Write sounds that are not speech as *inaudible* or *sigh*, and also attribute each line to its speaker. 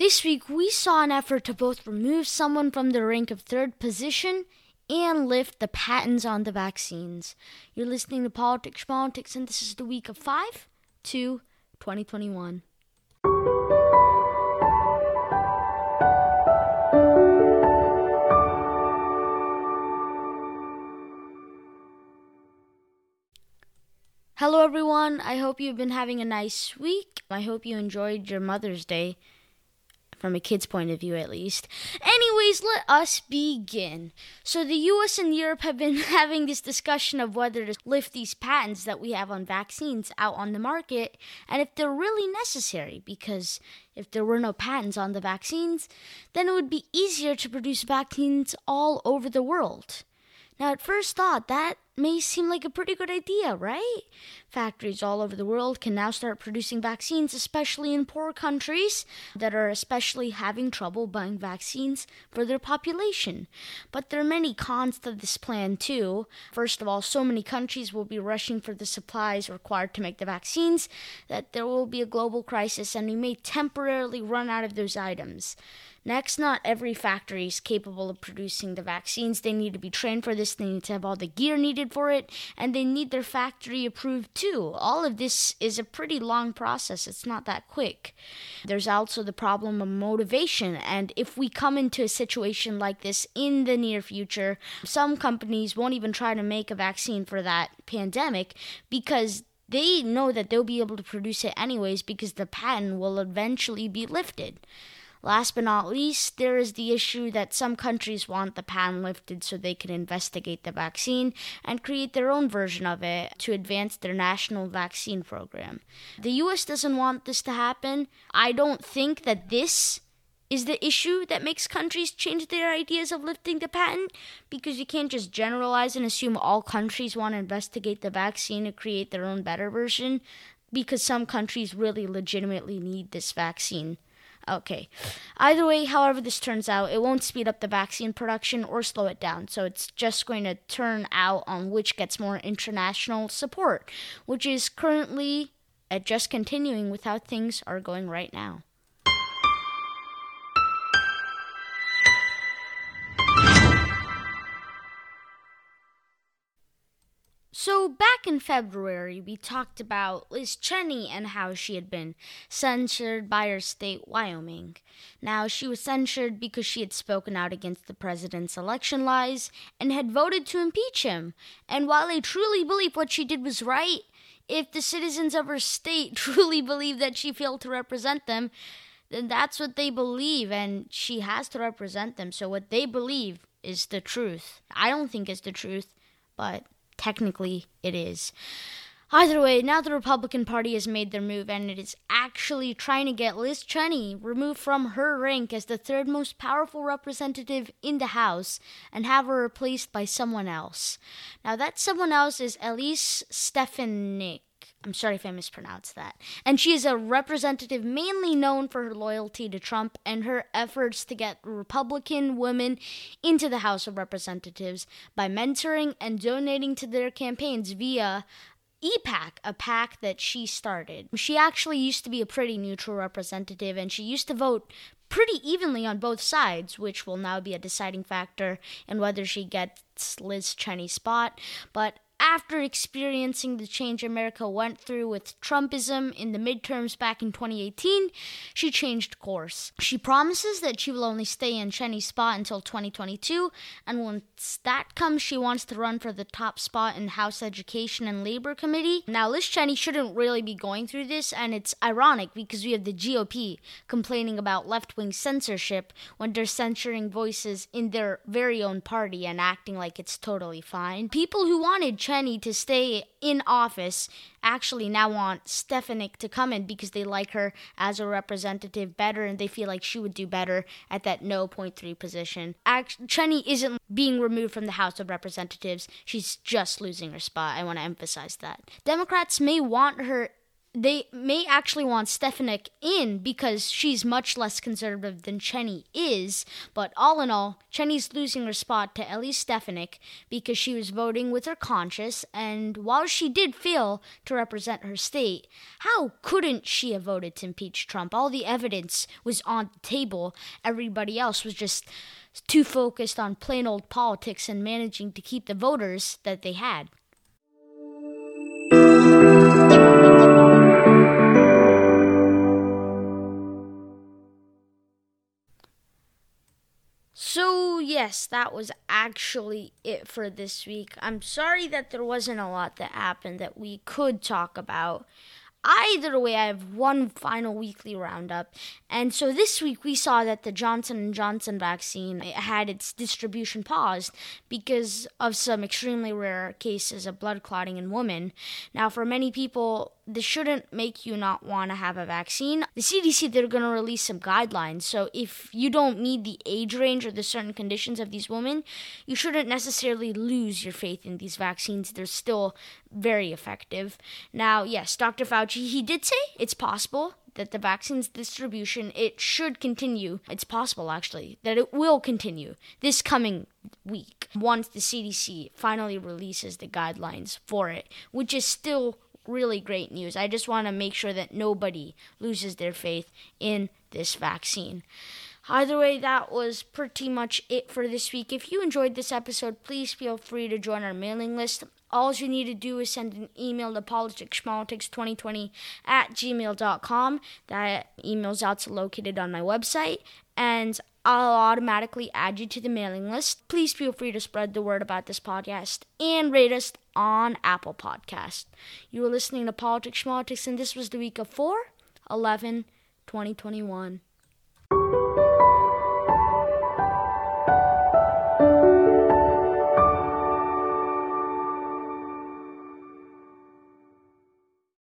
Speaker 1: This week, we saw an effort to both remove someone from the rank of third position and lift the patents on the vaccines. You're listening to Politics Politics, and this is the week of 5 to 2021. Hello, everyone. I hope you've been having a nice week. I hope you enjoyed your Mother's Day from a kid's point of view at least. Anyways, let us begin. So, the US and Europe have been *laughs* having this discussion of whether to lift these patents that we have on vaccines out on the market and if they're really necessary, because if there were no patents on the vaccines, then it would be easier to produce vaccines all over the world. Now, at first thought, that may seem like a pretty good idea, right? Factories all over the world can now start producing vaccines, especially in poor countries that are especially having trouble buying vaccines for their population. But there are many cons to this plan, too. First of all, so many countries will be rushing for the supplies required to make the vaccines that there will be a global crisis and we may temporarily run out of those items. Next, not every factory is capable of producing the vaccines. They need to be trained for this, they need to have all the gear needed for it, and they need their factory approved too. All of this is a pretty long process, it's not that quick. There's also the problem of motivation, and if we come into a situation like this in the near future, some companies won't even try to make a vaccine for that pandemic because they know that they'll be able to produce it anyways because the patent will eventually be lifted. Last but not least, there is the issue that some countries want the patent lifted so they can investigate the vaccine and create their own version of it to advance their national vaccine program. The US doesn't want this to happen. I don't think that this is the issue that makes countries change their ideas of lifting the patent because you can't just generalize and assume all countries want to investigate the vaccine to create their own better version because some countries really legitimately need this vaccine. Okay. Either way, however this turns out, it won't speed up the vaccine production or slow it down. So it's just going to turn out on which gets more international support, which is currently at just continuing with how things are going right now. So, back in February, we talked about Liz Cheney and how she had been censured by her state, Wyoming. Now, she was censured because she had spoken out against the president's election lies and had voted to impeach him. And while I truly believe what she did was right, if the citizens of her state *laughs* truly believe that she failed to represent them, then that's what they believe, and she has to represent them. So, what they believe is the truth. I don't think it's the truth, but technically it is. Either way, now the Republican Party has made their move and it is actually trying to get Liz Cheney removed from her rank as the third most powerful representative in the House and have her replaced by someone else. Now, that someone else is Elise Stefanik. I'm sorry if I mispronounced that. And she is a representative mainly known for her loyalty to Trump and her efforts to get Republican women into the House of Representatives by mentoring and donating to their campaigns via EPAC, a PAC that she started. She actually used to be a pretty neutral representative and she used to vote pretty evenly on both sides, which will now be a deciding factor in whether she gets Liz Cheney's spot. But after experiencing the change America went through with Trumpism in the midterms back in 2018, she changed course. She promises that she will only stay in Cheney's spot until 2022, and once that comes, she wants to run for the top spot in House Education and Labor Committee. Now, Liz Cheney shouldn't really be going through this, and it's ironic because we have the GOP complaining about left wing censorship when they're censoring voices in their very own party and acting like it's totally fine. People who wanted Cheney to stay in office actually now want Stefanik to come in because they like her as a representative better and they feel like she would do better at that no point three position. Act- Cheney isn't being removed from the House of Representatives. She's just losing her spot. I want to emphasize that. Democrats may want her they may actually want Stefanik in because she's much less conservative than Cheney is. But all in all, Cheney's losing her spot to Ellie Stefanik because she was voting with her conscience. And while she did fail to represent her state, how couldn't she have voted to impeach Trump? All the evidence was on the table. Everybody else was just too focused on plain old politics and managing to keep the voters that they had. Yes, that was actually it for this week. I'm sorry that there wasn't a lot that happened that we could talk about. Either way, I have one final weekly roundup. And so this week we saw that the Johnson & Johnson vaccine had its distribution paused because of some extremely rare cases of blood clotting in women. Now, for many people, this shouldn't make you not want to have a vaccine. The CDC, they're going to release some guidelines. So if you don't meet the age range or the certain conditions of these women, you shouldn't necessarily lose your faith in these vaccines. They're still very effective. Now, yes, Dr. Fauci, he did say it's possible that the vaccine's distribution it should continue it's possible actually that it will continue this coming week once the CDC finally releases the guidelines for it which is still really great news. I just want to make sure that nobody loses their faith in this vaccine. Either way, that was pretty much it for this week. If you enjoyed this episode, please feel free to join our mailing list. All you need to do is send an email to politicspolitics2020 at gmail.com. That email's also located on my website. And I'll automatically add you to the mailing list. Please feel free to spread the word about this podcast and rate us on Apple Podcast. You were listening to Politics Schmaltics, and this was the week of 4 11 2021.